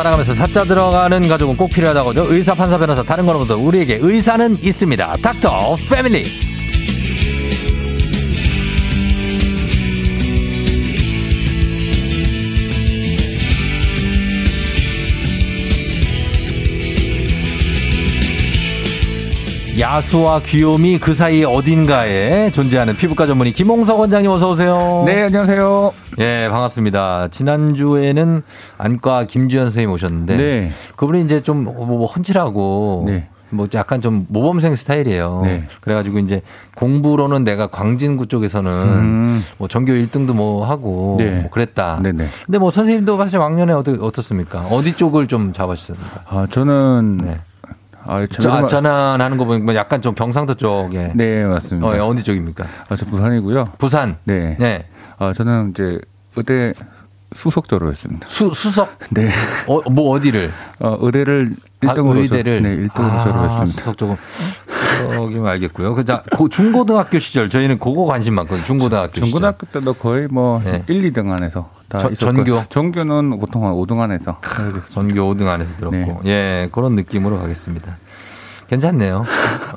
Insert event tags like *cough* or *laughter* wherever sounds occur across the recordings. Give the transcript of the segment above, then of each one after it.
살아가면서 사자 들어가는 가족은 꼭 필요하다고 죠 의사, 판사, 변호사 다른 거보다 우리에게 의사는 있습니다. 닥터 패밀리. 야수와 귀요미 그 사이 어딘가에 존재하는 피부과 전문의 김홍석 원장님 어서 오세요. 네, 안녕하세요. 예, 반갑습니다. 지난주에는 안과 김주현 선생님 오셨는데 네. 그분이 이제 좀 뭐, 뭐 헌칠하고 네. 뭐 약간 좀 모범생 스타일이에요. 네. 그래가지고 이제 공부로는 내가 광진구 쪽에서는 음. 뭐 전교 1등도 뭐 하고 네. 뭐 그랬다. 네네. 근데 뭐 선생님도 사실 왕년에 어떻, 어떻습니까? 어디 쪽을 좀 잡아주셨습니까? 아, 저는 네. 아, 저, 저는 하는 거 보면 뭐 약간 좀 경상도 쪽에. 네, 맞습니다. 어, 어디 쪽입니까? 아, 저 부산이고요. 부산. 네. 네. 아, 저는 이제 의대 수석자로 했습니다. 수, 수석? 네. 어, 뭐 어디를? 어, 의대를 1등으로. 아, 의대를? 네, 1등으로 아, 졸업했습니다. 수석 쪽은. 수석이면 알겠고요. 그, 자, 중고등학교 시절 저희는 그거 관심 많거든요. 중고등학교 중고등학교 시절. 때도 거의 뭐 네. 1, 2등 안에서 다 저, 전교? 전교는 보통 한 5등 안에서. 전교 5등 안에서 들었고. 네. 예, 그런 느낌으로 가겠습니다. 괜찮네요.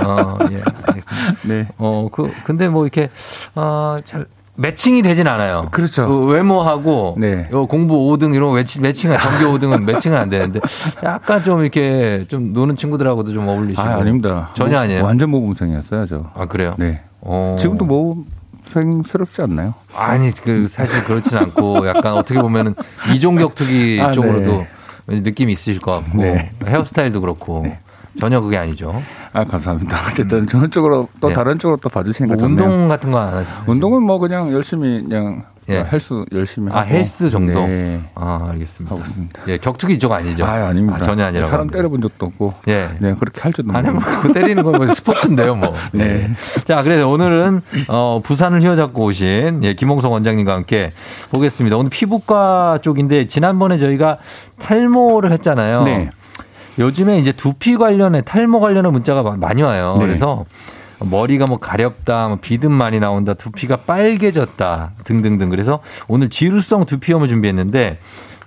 어, 예, 알겠습니다. 네. 어, 그, 근데 뭐 이렇게, 어, 잘, 매칭이 되진 않아요. 그렇죠. 그 외모하고 네. 공부 5등 이런 거 매칭, 매칭 전교 5등은 매칭은 안 되는데 약간 좀 이렇게 좀 노는 친구들하고도 좀 어울리시고. 아, 아닙니다. 전혀 아니에요. 완전 모범생이었어요, 저. 아, 그래요? 네. 어. 지금도 모범생스럽지 않나요? 아니, 그 사실 그렇진 않고 약간 어떻게 보면은 이종격 투기 아, 쪽으로도 네. 느낌이 있으실 것 같고 네. 헤어스타일도 그렇고. 네. 전혀 그게 아니죠. 아 감사합니다. 어쨌든 저런 쪽으로 또 네. 다른 쪽으로 또 봐주시니까 뭐 운동 같은 거 안 하시죠? 운동은 뭐 그냥 열심히 그냥 예. 헬스 열심히 아, 하고. 아 헬스 정도. 네. 아 알겠습니다. 하고 있습니다. 예 격투기 쪽 아니죠? 아 아닙니다. 아, 전혀 아니라 사람 때려본 적도 없고. 예. 네 그렇게 할 줄도 아니 뭐그 때리는 건 뭐 *laughs* 스포츠인데요 뭐. 네. 네. 자 그래서 오늘은 어 부산을 휘어잡고 오신 예 김홍성 원장님과 함께 보겠습니다. 오늘 피부과 쪽인데 지난번에 저희가 탈모를 했잖아요. 네. 요즘에 이제 두피 관련해 탈모 관련한 문자가 많이 와요. 네. 그래서 머리가 뭐 가렵다, 뭐 비듬 많이 나온다, 두피가 빨개졌다 등등등. 그래서 오늘 지루성 두피염을 준비했는데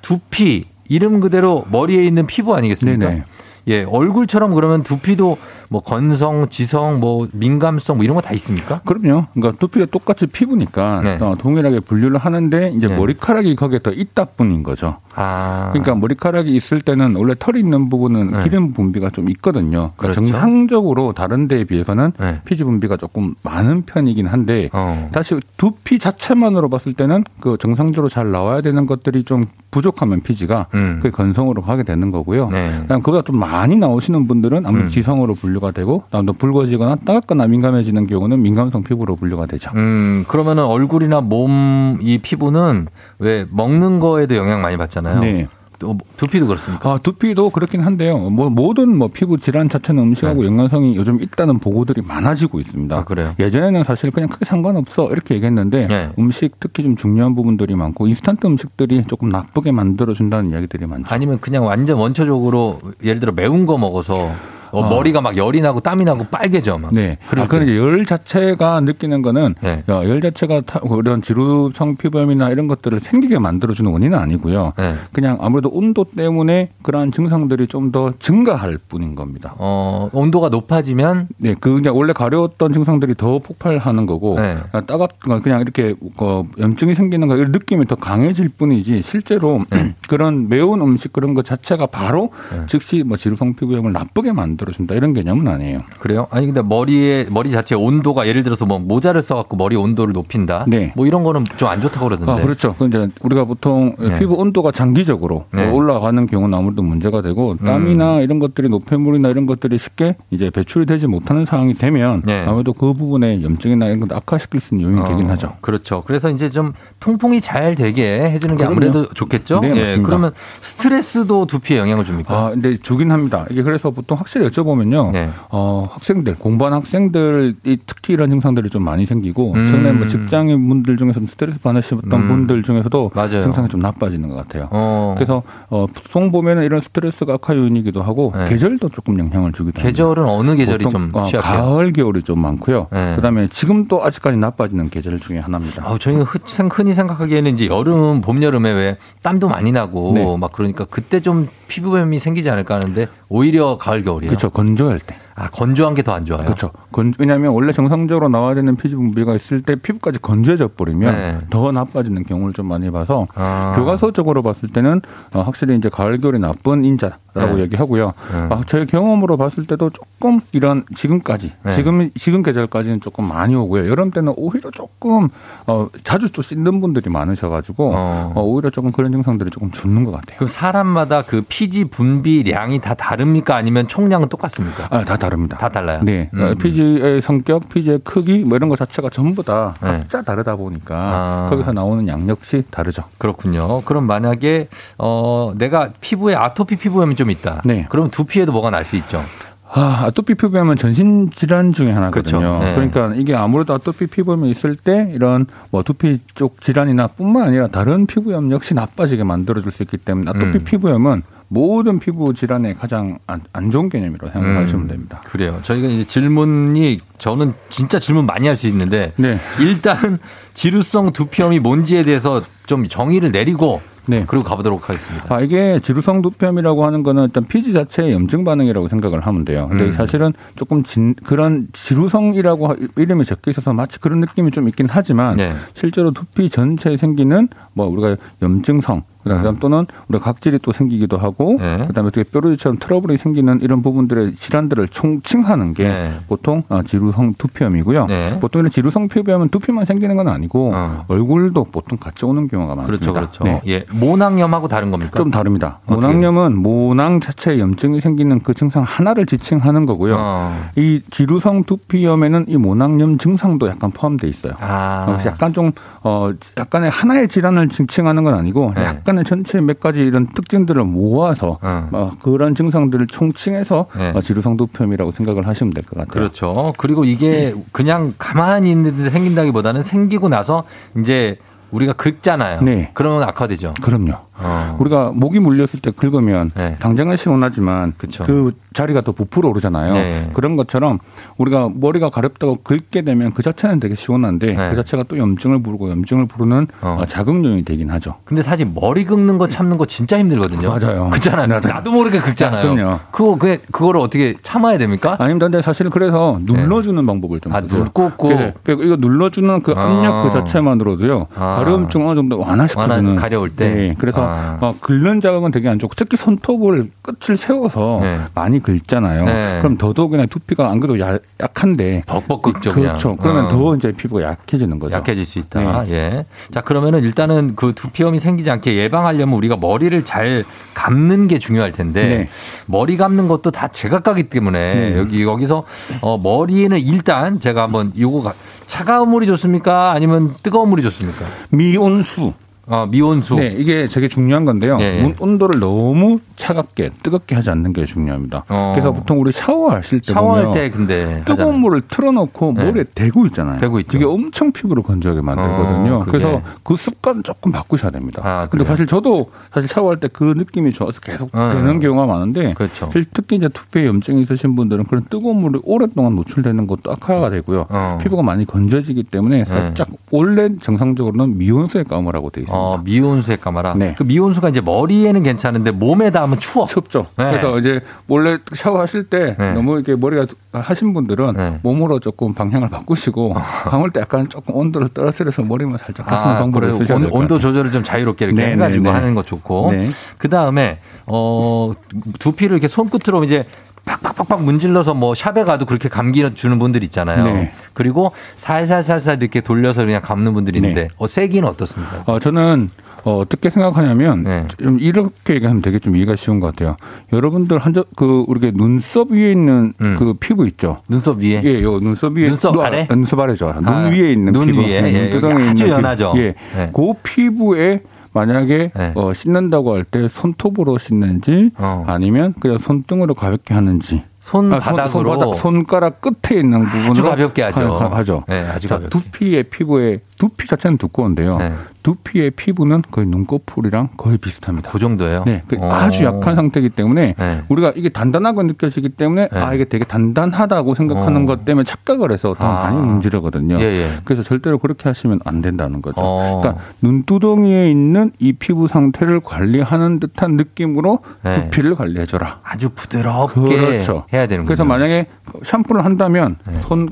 두피 이름 그대로 머리에 있는 피부 아니겠습니까? 네네. 예, 얼굴처럼 그러면 두피도 뭐 건성, 지성, 뭐 민감성 뭐 이런 거 다 있습니까? 그럼요. 그러니까 두피가 똑같이 피부니까 네. 어, 동일하게 분류를 하는데 이제 네. 머리카락이 거기에 더 있다 뿐인 거죠. 아. 그러니까 머리카락이 있을 때는 원래 털이 있는 부분은 네. 기름 분비가 좀 있거든요. 그러니까 그렇죠? 정상적으로 다른 데에 비해서는 네. 피지 분비가 조금 많은 편이긴 한데 어. 다시 두피 자체만으로 봤을 때는 그 정상적으로 잘 나와야 되는 것들이 좀 부족하면 피지가 음. 그 건성으로 가게 되는 거고요. 네. 그다음 그보다 좀 많이 나오시는 분들은 아무래도 음. 지성으로 분류가 되고 또 붉어지거나 따갑거나 민감해지는 경우는 민감성 피부로 분류가 되죠. 음, 그러면은 얼굴이나 몸 이 피부는 왜 먹는 거에도 영향 많이 받잖아요. 네. 두피도 그렇습니까? 아, 두피도 그렇긴 한데요. 뭐 모든 뭐 피부 질환 자체는 음식하고 네. 연관성이 요즘 있다는 보고들이 많아지고 있습니다. 아, 그래요? 예전에는 사실 그냥 크게 상관없어 이렇게 얘기했는데 네. 음식 특히 좀 중요한 부분들이 많고 인스턴트 음식들이 조금 나쁘게 만들어 준다는 이야기들이 많죠. 아니면 그냥 완전 원초적으로 예를 들어 매운 거 먹어서 어, 어. 머리가 막 열이 나고 땀이 나고 빨개져 막. 네. 아, 그런 열 자체가 느끼는 거는 네. 열 자체가 그런 지루성 피부염이나 이런 것들을 생기게 만들어주는 원인은 아니고요. 네. 그냥 아무래도 온도 때문에 그러한 증상들이 좀 더 증가할 뿐인 겁니다. 어, 온도가 높아지면 네, 그 그냥 원래 가려웠던 증상들이 더 폭발하는 거고 네. 따갑 그냥 이렇게 어, 염증이 생기는 거 느낌이 더 강해질 뿐이지 실제로 네. *clears throat* 그런 매운 음식 그런 것 자체가 바로 네. 즉시 뭐 지루성 피부염을 나쁘게 만들 만 들어준다 이런 개념은 아니에요. 그래요? 아니 근데 머리에 머리 자체 온도가 예를 들어서 뭐 모자를 써갖고 머리 온도를 높인다. 네. 뭐 이런 거는 좀 안 좋다고 그러던데. 아, 그렇죠. 그 이제 우리가 보통 네. 피부 온도가 장기적으로 네. 올라가는 경우는 아무래도 문제가 되고 땀이나 음. 이런 것들이 노폐물이나 이런 것들이 쉽게 이제 배출이 되지 못하는 상황이 되면 네. 아무래도 그 부분에 염증이나 이런 것 악화시킬 수 있는 요인이 어, 되긴 하죠. 그렇죠. 그래서 이제 좀 통풍이 잘 되게 해주는 게 그럼요. 아무래도 좋겠죠. 네, 예. 그러면 스트레스도 두피에 영향을 줍니까? 아, 근데 주긴 합니다. 이게 그래서 보통 확실히 여쭤보면요. 네. 어, 학생들, 공부하는 학생들이 특히 이런 증상들이 좀 많이 생기고 음. 전에 뭐 직장인 분들 중에서 스트레스 받으셨던 음. 분들 중에서도 맞아요. 증상이 좀 나빠지는 것 같아요. 어. 그래서 어, 보통 보면은 이런 스트레스가 악화 요인이기도 하고 네. 계절도 조금 영향을 주기도 합니다. 계절은 어느 계절이 좀 어? 가을, 겨울이 좀 많고요. 네. 그 다음에 지금도 아직까지 나빠지는 계절 중에 하나입니다. 아, 저희는 흔히 생각하기에는 이제 여름, 봄, 여름에 왜 땀도 많이 나고 네. 막 그러니까 그때 좀 피부염이 생기지 않을까 하는데 오히려 가을 겨울이에요. 그렇죠. 건조할 때. 아, 건조한 게 더 안 좋아요. 그렇죠. 건, 왜냐하면 원래 정상적으로 나와야 되는 피부 분비가 있을 때 피부까지 건조해져 버리면 네. 더 나빠지는 경우를 좀 많이 봐서 아. 교과서적으로 봤을 때는 어, 확실히 이제 가을 겨울이 나쁜 인자라고 네. 얘기하고요. 네. 아, 저희 경험으로 봤을 때도 조금 이런 지금까지 네. 지금 지금 계절까지는 조금 많이 오고요. 여름 때는 오히려 조금 어, 자주 또 씻는 분들이 많으셔가지고 어. 어, 오히려 조금 그런 증상들이 조금 줄는 것 같아요. 그럼 사람마다 그 피지 분비량이 다 다릅니까? 아니면 총량은 똑같습니까? 아, 다 다릅니다. 다 달라요. 네, 음. 피지의 성격, 피지의 크기 뭐 이런 것 자체가 전부 다 네. 각자 다르다 보니까 아. 거기서 나오는 양 역시 다르죠. 그렇군요. 그럼 만약에 어 내가 피부에 아토피 피부염이 좀 있다. 네. 그럼 두피에도 뭐가 날 수 있죠. 아, 아토피 피부염은 전신 질환 중에 하나거든요. 그렇죠. 네. 그러니까 이게 아무래도 아토피 피부염이 있을 때 이런 뭐 두피 쪽 질환이나 뿐만 아니라 다른 피부염 역시 나빠지게 만들어줄 수 있기 때문에 아토피 음. 피부염은 모든 피부 질환의 가장 안, 안 좋은 개념이라고 생각하시면 음, 됩니다. 그래요. 저희가 이제 질문이 저는 진짜 질문 많이 할 수 있는데 네. 일단 지루성 두피염이 뭔지에 대해서 좀 정의를 내리고 네. 그리고 가보도록 하겠습니다. 아, 이게 지루성 두피염이라고 하는 거는 일단 피지 자체의 염증 반응이라고 생각을 하면 돼요. 근데 음. 사실은 조금 진, 그런 지루성이라고 이름이 적혀 있어서 마치 그런 느낌이 좀 있긴 하지만 네. 실제로 두피 전체에 생기는 뭐 우리가 염증성 그다음 음. 또는 우리가 각질이 또 생기기도 하고 네. 그다음에 어떻게 뾰루지처럼 트러블이 생기는 이런 부분들의 질환들을 총칭하는 게 네. 보통 어, 지루성 두피염이고요. 네. 보통 이런 지루성 피부염은 두피만 생기는 건 아니고 어. 얼굴도 보통 같이 오는 경우가 많습니다. 그렇죠, 그렇죠. 네. 예, 모낭염하고 다른 겁니까? 좀 다릅니다. 모낭염은 모낭 자체에 염증이 생기는 그 증상 하나를 지칭하는 거고요. 어. 이 지루성 두피염에는 이 모낭염 증상도 약간 포함되어 있어요. 아. 약간 좀 어, 약간의 하나의 질환을 지칭하는 건 아니고 네. 약간 약간의 전체 몇 가지 이런 특징들을 모아서 어. 어, 그런 증상들을 총칭해서 네. 어, 지루성도염이라고 생각을 하시면 될 것 같아요. 그렇죠. 그리고 이게 그냥 가만히 있는 데 생긴다기보다는 생기고 나서 이제 우리가 긁잖아요. 네. 그러면 악화되죠. 그럼요. 어. 우리가 목이 물렸을 때 긁으면 네. 당장은 시원하지만 그쵸. 그 자리가 더 부풀어 오르잖아요. 네. 그런 것처럼 우리가 머리가 가렵다고 긁게 되면 그 자체는 되게 시원한데 네. 그 자체가 또 염증을 부르고 염증을 부르는 어. 자극 요인이 되긴 하죠. 근데 사실 머리 긁는 거 참는 거 진짜 힘들거든요. 맞아요. 그렇잖아요. 맞아요. 나도 모르게 긁잖아요. 그럼요. 그거 그 그거를 어떻게 참아야 됩니까? 아닙니다. 근데 사실 그래서 눌러주는 네. 방법을 좀 아, 눌 꾹꾹. 이거 눌러주는 그 압력 그 아. 그 자체만으로도요. 아. 가려움증 어느 정도 완화시켜주는. 완화, 가려울 때. 네. 그래서 아. 어, 긁는 자극은 되게 안 좋고 특히 손톱을 끝을 세워서 네. 많이 긁잖아요. 네. 그럼 더더욱이나 두피가 안 그래도 약, 약한데 벅벅 긁죠. 그렇죠. 그러면 어. 더 이제 피부가 약해지는 거죠. 약해질 수 있다. 네. 예. 자 그러면은 일단은 그 두피염이 생기지 않게 예방하려면 우리가 머리를 잘 감는 게 중요할 텐데 네. 머리 감는 것도 다 제각각이기 때문에 네. 여기 여기서 어, 머리에는 일단 제가 한번 이거 차가운 물이 좋습니까? 아니면 뜨거운 물이 좋습니까? 미온수. 어, 미온수. 네, 이게 되게 중요한 건데요. 네. 온도를 너무 차갑게 뜨겁게 하지 않는 게 중요합니다. 어. 그래서 보통 우리 샤워하실 때 샤워할 때 근데 뜨거운 하잖아요. 물을 틀어놓고 네. 머리에 대고 있잖아요. 대고 있죠. 그게 엄청 피부를 건조하게 만들거든요. 어, 그래서 그 습관 조금 바꾸셔야 됩니다. 아, 근데 사실 저도 사실 샤워할 때 그 느낌이 좋아서 계속 어. 되는 경우가 많은데 그렇죠. 특히 이제 두피에 염증이 있으신 분들은 그런 뜨거운 물을 오랫동안 노출되는 것도 악화가 되고요. 어. 피부가 많이 건조해지기 때문에 네. 살짝 원래 정상적으로는 미온수에 감으라고 돼 있습니다. 어, 미온수에 감아라. 네. 그 미온수가 이제 머리에는 괜찮은데 몸에 닿으면 추워. 춥죠. 네. 그래서 이제 원래 샤워하실 때 네. 너무 이렇게 머리가 하신 분들은 네. 몸으로 조금 방향을 바꾸시고 *laughs* 감을 때 약간 조금 온도를 떨어뜨려서 머리만 살짝 하시는 아, 방법을 쓰셔야 온, 온도 조절을 좀 자유롭게 이렇게 네, 해가지고 네, 네. 하는 거 좋고. 그 다음에 어 두피를 이렇게 손끝으로 이제 팍팍팍팍 문질러서 뭐 샵에 가도 그렇게 감기 주는 분들 있잖아요. 네. 그리고 살살살살 이렇게 돌려서 그냥 감는 분들이 있는데 네. 어, 세기는 어떻습니까? 어, 저는 어, 어떻게 생각하냐면 네. 좀 이렇게 얘기하면 되게 좀 이해가 쉬운 것 같아요. 여러분들 한저 그 우리가 눈썹 위에 있는 음. 그 피부 있죠. 눈썹 위에 예, 요 눈썹 위에 눈썹 아래 눈썹 아래죠. 눈 아, 위에 있는 눈 피부. 위에 네, 눈두덩이 예, 아주 연하죠. 예, 네. 그 피부에 만약에 네. 어, 씻는다고 할 때 손톱으로 씻는지 어. 아니면 그냥 손등으로 가볍게 하는지 손바닥으로 아, 손, 손가락 끝에 있는 부분으로 가볍게 하죠. 하 죠. 네, 아주 자, 두피의 피부에 두피 자체는 두꺼운데요. 네. 두피의 피부는 거의 눈꺼풀이랑 거의 비슷합니다. 그 정도예요? 네. 그 아주 약한 상태이기 때문에 네. 우리가 이게 단단하고 느껴지기 때문에 네. 아 이게 되게 단단하다고 생각하는 어. 것 때문에 착각을 해서 더 아. 많이 문지르거든요. 예, 예. 그래서 절대로 그렇게 하시면 안 된다는 거죠. 어. 그러니까 눈두덩이에 있는 이 피부 상태를 관리하는 듯한 느낌으로 네. 두피를 관리해줘라. 아주 부드럽게 그렇죠. 해야 되는 거죠. 그래서 만약에 샴푸를 한다면 네. 손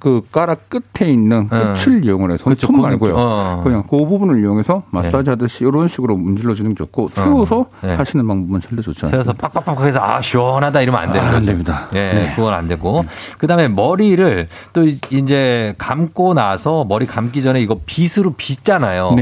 그 가락 끝에 있는 네. 끝을 이용을 해서 그렇죠. 손 말고요. 어. 그냥 그 부분을 이용해서 마사지 하듯이 이런 식으로 문질러 주는 게 좋고 세워서 어. 네. 하시는 방법은 제일 좋지 않습니까? 세워서 빡빡빡 해서 아 시원하다 이러면 안 되는 아, 거죠. 안 됩니다. 예, 네. 그건 안 되고 그다음에 머리를 또 이제 감고 나서 머리 감기 전에 이거 빗으로 빗잖아요.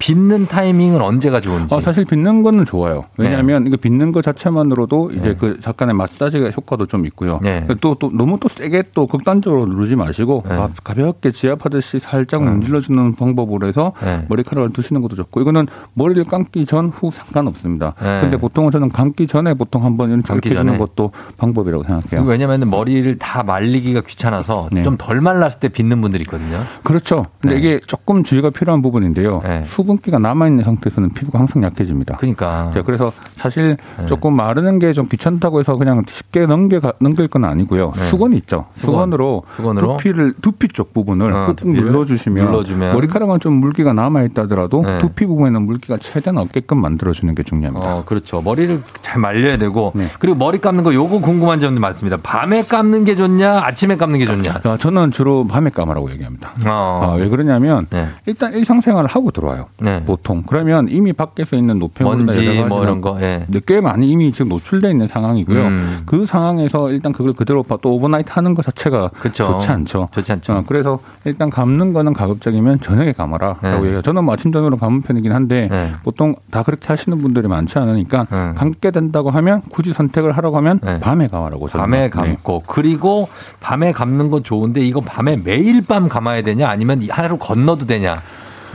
네. 빚는 타이밍은 언제가 좋은지? 어, 사실 빚는 거는 좋아요. 왜냐하면 네. 이거 빚는 거 자체만으로도 이제 네. 그 잠깐의 마사지 효과도 좀 있고요. 네. 또, 또 너무 또 세게 또 극단적으로 누르지 마시고 네. 가볍게 지압하듯이 살짝 네. 문질러주는 방법으로 해서 네. 머리카락을 두시는 것도 좋고 이거는 머리를 감기 전 후 상관없습니다. 근데 보통은 저는 감기 전에 보통 한번 이렇게 해주는 것도 방법이라고 생각해요. 왜냐하면 머리를 다 말리기가 귀찮아서 좀 덜 말랐을 때 빚는 분들이 있거든요. 그렇죠. 근데 이게 조금 주의가 필요한 부분인데요. 수분 수분기가 남아있는 상태에서는 피부가 항상 약해집니다. 그러니까. 그래서 사실 네. 조금 마르는 게 좀 귀찮다고 해서 그냥 쉽게 넘겨 넘길 건 아니고요. 네. 수건이 있죠. 수건. 으로 수건으로 두피를 두피 쪽 부분을 어, 꾹꾹 눌러주시면, 눌러주면, 머리카락은 좀 물기가 남아 있다더라도 네. 두피 부분에는 물기가 최대한 없게끔 만들어주는 게 중요합니다. 어, 그렇죠. 머리를 잘 말려야 되고 네. 그리고 머리 감는 거 요거 궁금한 점도 많습니다. 밤에 감는 게 좋냐, 아침에 감는 게 좋냐? 야, 저는 주로 밤에 감으라고 얘기합니다. 어. 아, 왜 그러냐면 네. 일단 일상생활을 하고 들어와요. 네. 보통. 그러면 이미 밖에서 있는 노폐물이나 뭐 이런 거 예. 꽤 많이 이미 지금 노출돼 있는 상황이고요. 음. 그 상황에서 일단 그걸 그대로 또 overnight 하는 것 자체가 그쵸. 좋지 않죠. 좋지 않죠. 어, 그래서 일단 감는 거는 가급적이면 저녁에 감아라라고 네. 얘기해요. 저는 뭐 아침 저녁으로 감은 편이긴 한데 네. 보통 다 그렇게 하시는 분들이 많지 않으니까 네. 감게 된다고 하면 굳이 선택을 하라고 하면 네. 밤에 감아라고. 밤에 네. 감고 그리고 밤에 감는 건 좋은데 이거 밤에 매일 밤 감아야 되냐 아니면 하루 건너도 되냐?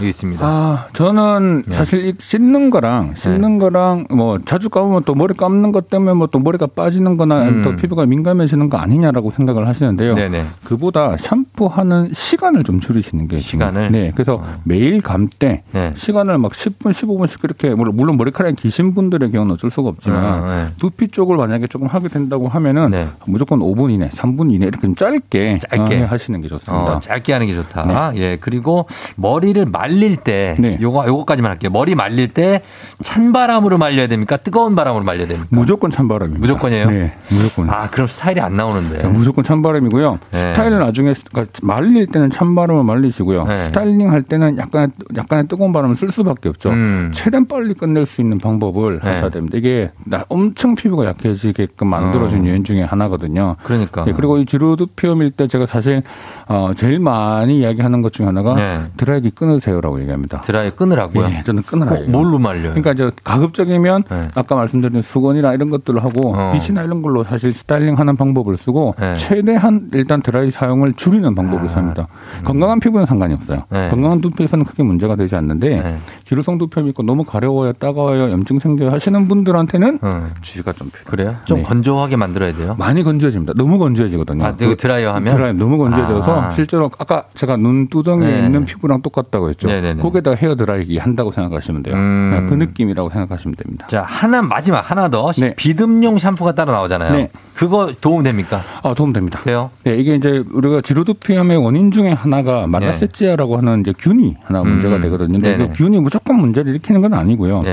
있습니다. 아, 저는 네. 사실 씻는 거랑 씻는 네. 거랑 뭐 자주 감으면 또 머리 감는 것 때문에 뭐 또 머리가 빠지는 거나 음. 또 피부가 민감해지는 거 아니냐라고 생각을 하시는데요. 네네. 그보다 샴푸 하는 시간을 좀 줄이시는 게 시간을 네. 그래서 어. 매일 감때 네. 시간을 막 10분, 15분씩 그렇게 물론 머리카락이 기신 분들의 경우는 어쩔 수가 없지만 어, 네. 두피 쪽을 만약에 조금 하게 된다고 하면은 네. 무조건 5분 이내, 3분 이내 이렇게 짧게 짧게 어, 하시는 게 좋습니다. 어, 짧게 하는 게 좋다. 네. 예. 그리고 머리를 말릴 때 네. 요거 요거까지만 할게요. 머리 말릴 때 찬바람으로 말려야 됩니까? 뜨거운 바람으로 말려야 됩니까? 무조건 찬바람입니다. 무조건이에요? 네, 무조건. 아, 그럼 스타일이 안 나오는데. 자, 무조건 찬바람이고요. 네. 스타일은 나중에 그러니까 말릴 때는 찬바람을 말리시고요. 네. 스타일링 할 때는 약간의 약간의 뜨거운 바람을 쓸 수밖에 없죠. 음. 최대한 빨리 끝낼 수 있는 방법을 네. 하셔야 됩니다. 이게 엄청 피부가 약해지게끔 만들어진 어. 요인 중에 하나거든요. 그러니까. 네, 그리고 이 지루드 피염일 때 제가 사실 어, 제일 많이 이야기하는 것 중에 하나가 네. 드라이기 끊으세요라고 얘기합니다. 합니다. 드라이 끊으라고요? 네, 저는 끊으라고. 뭘로 말려요? 그러니까 저 가급적이면 네. 아까 말씀드린 수건이나 이런 것들을 하고 어. 빛이나 이런 걸로 사실 스타일링 하는 방법을 쓰고 네. 최대한 일단 드라이 사용을 줄이는 방법을 아. 씁니다. 음. 건강한 피부는 상관이 없어요. 네. 건강한 두피에서는 크게 문제가 되지 않는데 네. 기루성 두피염 있고 너무 가려워요, 따가워요, 염증 생겨요 하시는 분들한테는 어. 주의가 좀 필요해요. 그래요? 좀 네. 건조하게 만들어야 돼요? 많이 건조해집니다. 너무 건조해지거든요. 아, 그 드라이어 하면? 드라이어 너무 건조해져서 아. 실제로 아까 제가 눈두덩이에 네. 있는 피부랑 똑같다고 했죠. 네네네. 거기에다가 헤어 드라이기 한다고 생각하시면 돼요. 음. 그 느낌이라고 생각하시면 됩니다. 자, 하나 마지막 하나 더 네. 비듬용 샴푸가 따로 나오잖아요. 네. 그거 도움 됩니까? 아, 도움 됩니다. 돼요? 네, 이게 이제 우리가 지루두 피염의 원인 중에 하나가 말라세치아라고 하는 이제 균이 하나 문제가 음. 되거든요. 근데 그 균이 무조건 문제를 일으키는 건 아니고요.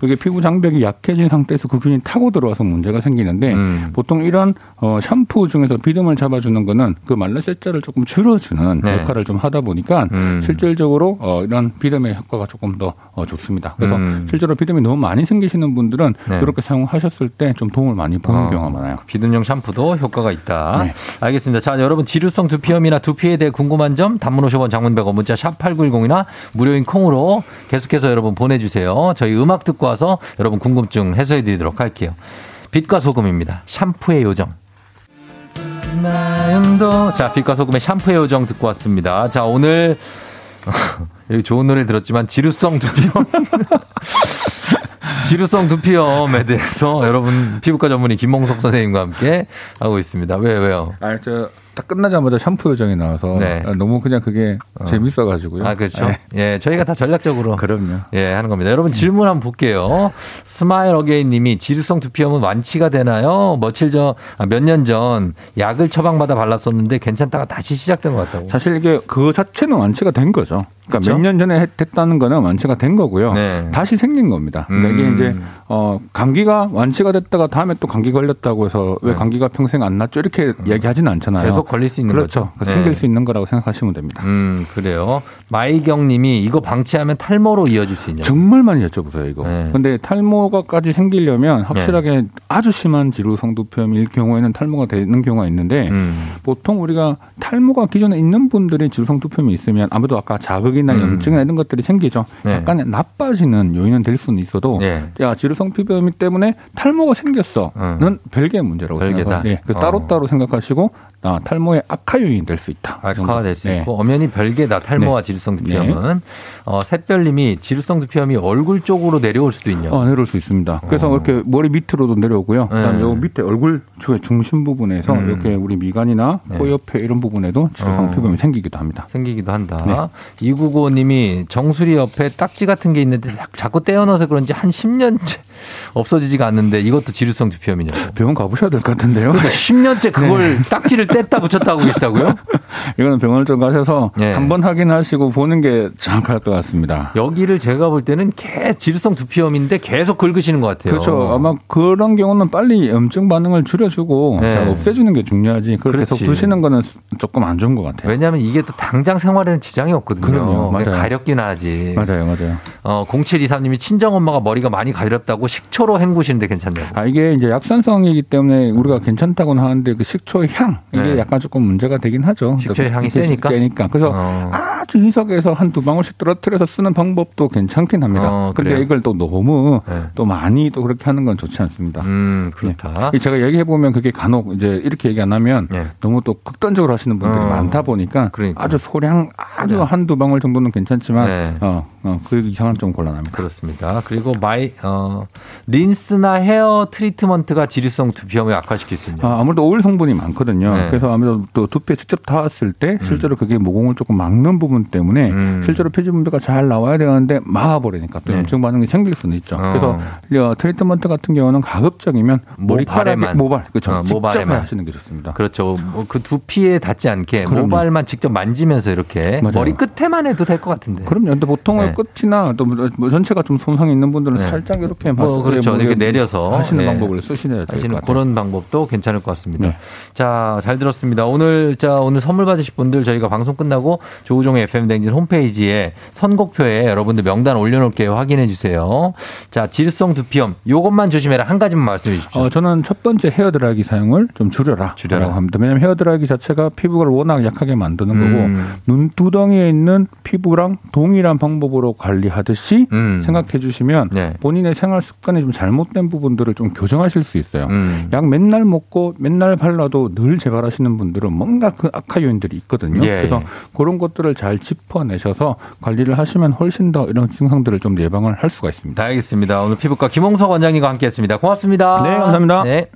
네. 그게 피부 장벽이 약해진 상태에서 그 균이 타고 들어와서 문제가 생기는데 음. 보통 이런 어, 샴푸 중에서 비듬을 잡아주는 거는 그 말라세자를 조금 줄여주는 네. 역할을 좀 하다 보니까 음. 실질적으로 어, 이런 비듬의 효과가 조금 더 어, 좋습니다. 그래서 음. 실제로 비듬이 너무 많이 생기시는 분들은 네. 그렇게 사용하셨을 때 좀 도움을 많이 보는 어, 경우가 많아요. 비듬용 샴푸도 효과가 있다. 네. 알겠습니다. 자, 여러분 지루성 두피염이나 두피에 대해 궁금한 점 단문 50원 장문 100원 문자 샵 8910이나 무료인 콩으로 계속해서 여러분 보내주세요. 저희 음악 듣고 와서 여러분 궁금증 해소해 드리도록 할게요. 빛과 소금입니다. 샴푸의 요정. 자, 빛과 소금의 샴푸의 요정 듣고 왔습니다. 자, 오늘, *laughs* 여기 좋은 노래 들었지만, 지루성 두피염. *laughs* 지루성 두피염에 대해서 여러분 피부과 전문의 김몽석 선생님과 함께 하고 있습니다. 왜, 왜요? 아, 저, 딱 끝나자마자 샴푸 요정이 나와서 네. 너무 그냥 그게 어. 재밌어가지고요. 아 그렇죠. 네. 예, 저희가 다 전략적으로 그럼요. 예 하는 겁니다. 여러분 질문 한번 볼게요. Smile Again님이 지루성 두피염은 완치가 되나요? 며칠 전, 아, 몇년 전 약을 처방받아 발랐었는데 괜찮다가 다시 시작된 것 같다고. 사실 이게 그 자체는 완치가 된 거죠. 그러니까 몇 년 전에 됐다는 거는 완치가 된 거고요. 네. 다시 생긴 겁니다. 그러니까 이게 음. 이제 어 감기가 완치가 됐다가 다음에 또 감기 걸렸다고 해서 왜 네. 감기가 평생 안 낫죠 이렇게 음. 얘기하지는 않잖아요. 계속 걸릴 수 있는 그렇죠. 거죠. 생길 네. 수 있는 거라고 생각하시면 됩니다. 음 그래요. 마이경 님이 이거 방치하면 탈모로 이어질 수 있냐? 정말 많이 여쭤보세요 이거. 네. 근데 탈모가까지 생기려면 확실하게 네. 아주 심한 지루 성두표일 경우에는 탈모가 되는 경우가 있는데 음. 보통 우리가 탈모가 기존에 있는 분들이 지루 성두표이 있으면 아무래도 아까 자극이 자극이나 음. 염증이나 이런 것들이 생기죠. 네. 약간의 나빠지는 요인은 될 수는 있어도 네. 야 지루 성 피부염이 때문에 탈모가 생겼어는 음. 별개의 문제라고 별개다. 생각해요. 네. 그 따로따로 어. 생각하시고 아, 탈모의 악화 요인이 될 수 있다. 악화가 될수 네. 있고 엄연히 별개다. 탈모와 네. 지루성 두피염은 네. 어, 샛별님이 지루성 두피염이 얼굴 쪽으로 내려올 수도 있냐? 어, 내려올 수 있습니다. 그래서 어. 이렇게 머리 밑으로도 내려오고요. 그다음에 네. 요 밑에 얼굴 쪽의 중심 부분에서 음. 이렇게 우리 미간이나 네. 코 옆에 이런 부분에도 지루성 어. 피부염이 생기기도 합니다. 생기기도 한다. 네. 이구고님이 정수리 옆에 딱지 같은 게 있는데 자꾸 떼어넣어서 그런지 한 10년째 없어지지가 않는데 이것도 지루성 두피염이냐. *laughs* 병원 가보셔야 될 것 같은데요. 10년째 *laughs* 그걸 네. 딱지를 뗐다 붙였다 고 계시다고요? *laughs* 이거는 병원을 좀 가셔서 네. 한번 확인하시고 보는 게 정확할 것 같습니다. 여기를 제가 볼 때는 개 지루성 두피염인데 계속 긁으시는 것 같아요. 그렇죠. 아마 그런 경우는 빨리 염증 반응을 줄여주고 네. 없애주는 게 중요하지. 그걸 그렇지. 계속 두시는 거는 조금 안 좋은 것 같아요. 왜냐하면 이게 또 당장 생활에는 지장이 없거든요. 그럼요. 맞아요. 가렵긴 하지. 맞아요. 맞아요. 어, 0723님이 친정엄마가 머리가 많이 가렵다고 식초로 헹구시는데 괜찮네요. 아, 이게 이제 약산성이기 때문에 우리가 괜찮다고는 하는데 그 식초의 향, 이게 네. 약간 조금 문제가 되긴 하죠. 식초의 향이 세니까? 세니까. 그래서 어. 아주 희석해서 한 두 방울씩 떨어뜨려서 쓰는 방법도 괜찮긴 합니다. 어, 근데 이걸 또 너무 네. 또 많이 또 그렇게 하는 건 좋지 않습니다. 음, 그렇다. 네. 제가 얘기해 보면 그게 간혹 이제 이렇게 얘기 안 하면 네. 너무 또 극단적으로 하시는 분들이 어. 많다 보니까 그러니까. 아주 소량 아주 네. 한두 방울 정도는 괜찮지만 네. 어, 어, 그 이상은 좀 곤란합니다. 그렇습니다. 그리고 마이 어, 린스나 헤어 트리트먼트가 지루성 두피염을 악화시킬 수 있냐? 아, 아무래도 오일 성분이 많거든요. 네. 그래서 아무래도 또 두피에 직접 닿았을 때 음. 실제로 그게 모공을 조금 막는 부분 때문에 음. 실제로 피지 분비가 잘 나와야 되는데 막아버리니까 또 네. 염증 반응이 생길 수는 있죠. 어. 그래서 트리트먼트 같은 경우는 가급적이면 머리카락에 모발 그렇죠. 어, 모발에만 하시는 게 좋습니다. 그렇죠. 뭐그 두피에 닿지 않게 그럼요. 모발만 직접 만지면서 이렇게. 머리 끝에만 해도 될 것 같은데. 그럼요. 근데 보통은 네. 끝이나 또뭐 전체가 좀 손상이 있는 분들은 네. 살짝 이렇게 뭐 그렇죠. 이렇게 내려서 하시는 네. 방법을 쓰시는 그런 방법도 괜찮을 것 같습니다. 네. 자, 잘 들었습니다. 오늘 자 오늘 선물 받으실 분들 저희가 방송 끝나고 조우종의 FM 댕진 홈페이지에 선곡표에 여러분들 명단 올려놓을게요. 확인해 주세요. 자, 질성 두피염 요것만 조심해라 한 가지만 말씀해 주십시오. 어, 저는 첫 번째 헤어 드라이기 사용을 좀 줄여라. 줄여라 합니다. 왜냐하면 헤어 드라이기 자체가 피부를 워낙 약하게 만드는 음. 거고 눈두덩이에 있는 피부랑 동일한 방법 으로 관리하듯이 음. 생각해 주시면 네. 본인의 생활 습관이 좀 잘못된 부분들을 좀 교정하실 수 있어요. 음. 약 맨날 먹고 맨날 발라도 늘 재발하시는 분들은 뭔가 그 악화 요인들이 있거든요. 예. 그래서 그런 것들을 잘 짚어내셔서 관리를 하시면 훨씬 더 이런 증상들을 좀 예방을 할 수가 있습니다. 알겠습니다. 오늘 피부과 김홍석 원장님과 함께했습니다. 고맙습니다. 네, 감사합니다. 네.